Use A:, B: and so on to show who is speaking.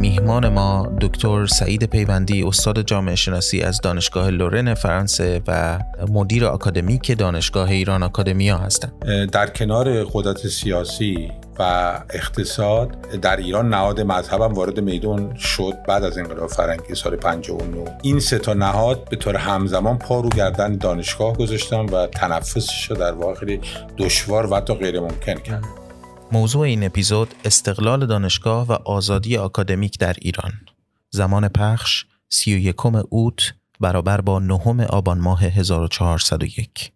A: میهمان ما دکتر سعید پیوندی استاد جامعه شناسی از دانشگاه لورن فرانسه و مدیر آکادمیک دانشگاه ایران آکادمیا هستند.
B: در کنار قدرت سیاسی و اقتصاد در ایران نهاد مذهبم وارد میدون شد بعد از انقلاب فرنگی سال 59 این سه تا نهاد به طور همزمان پا رو گردن دانشگاه گذاشتن و تنفسش رو در واقع دشوار و حتی غیر ممکن کرد
A: موضوع این اپیزود استقلال دانشگاه و آزادی آکادمیک در ایران. زمان پخش 31 اوت برابر با نهم آبان ماه 1401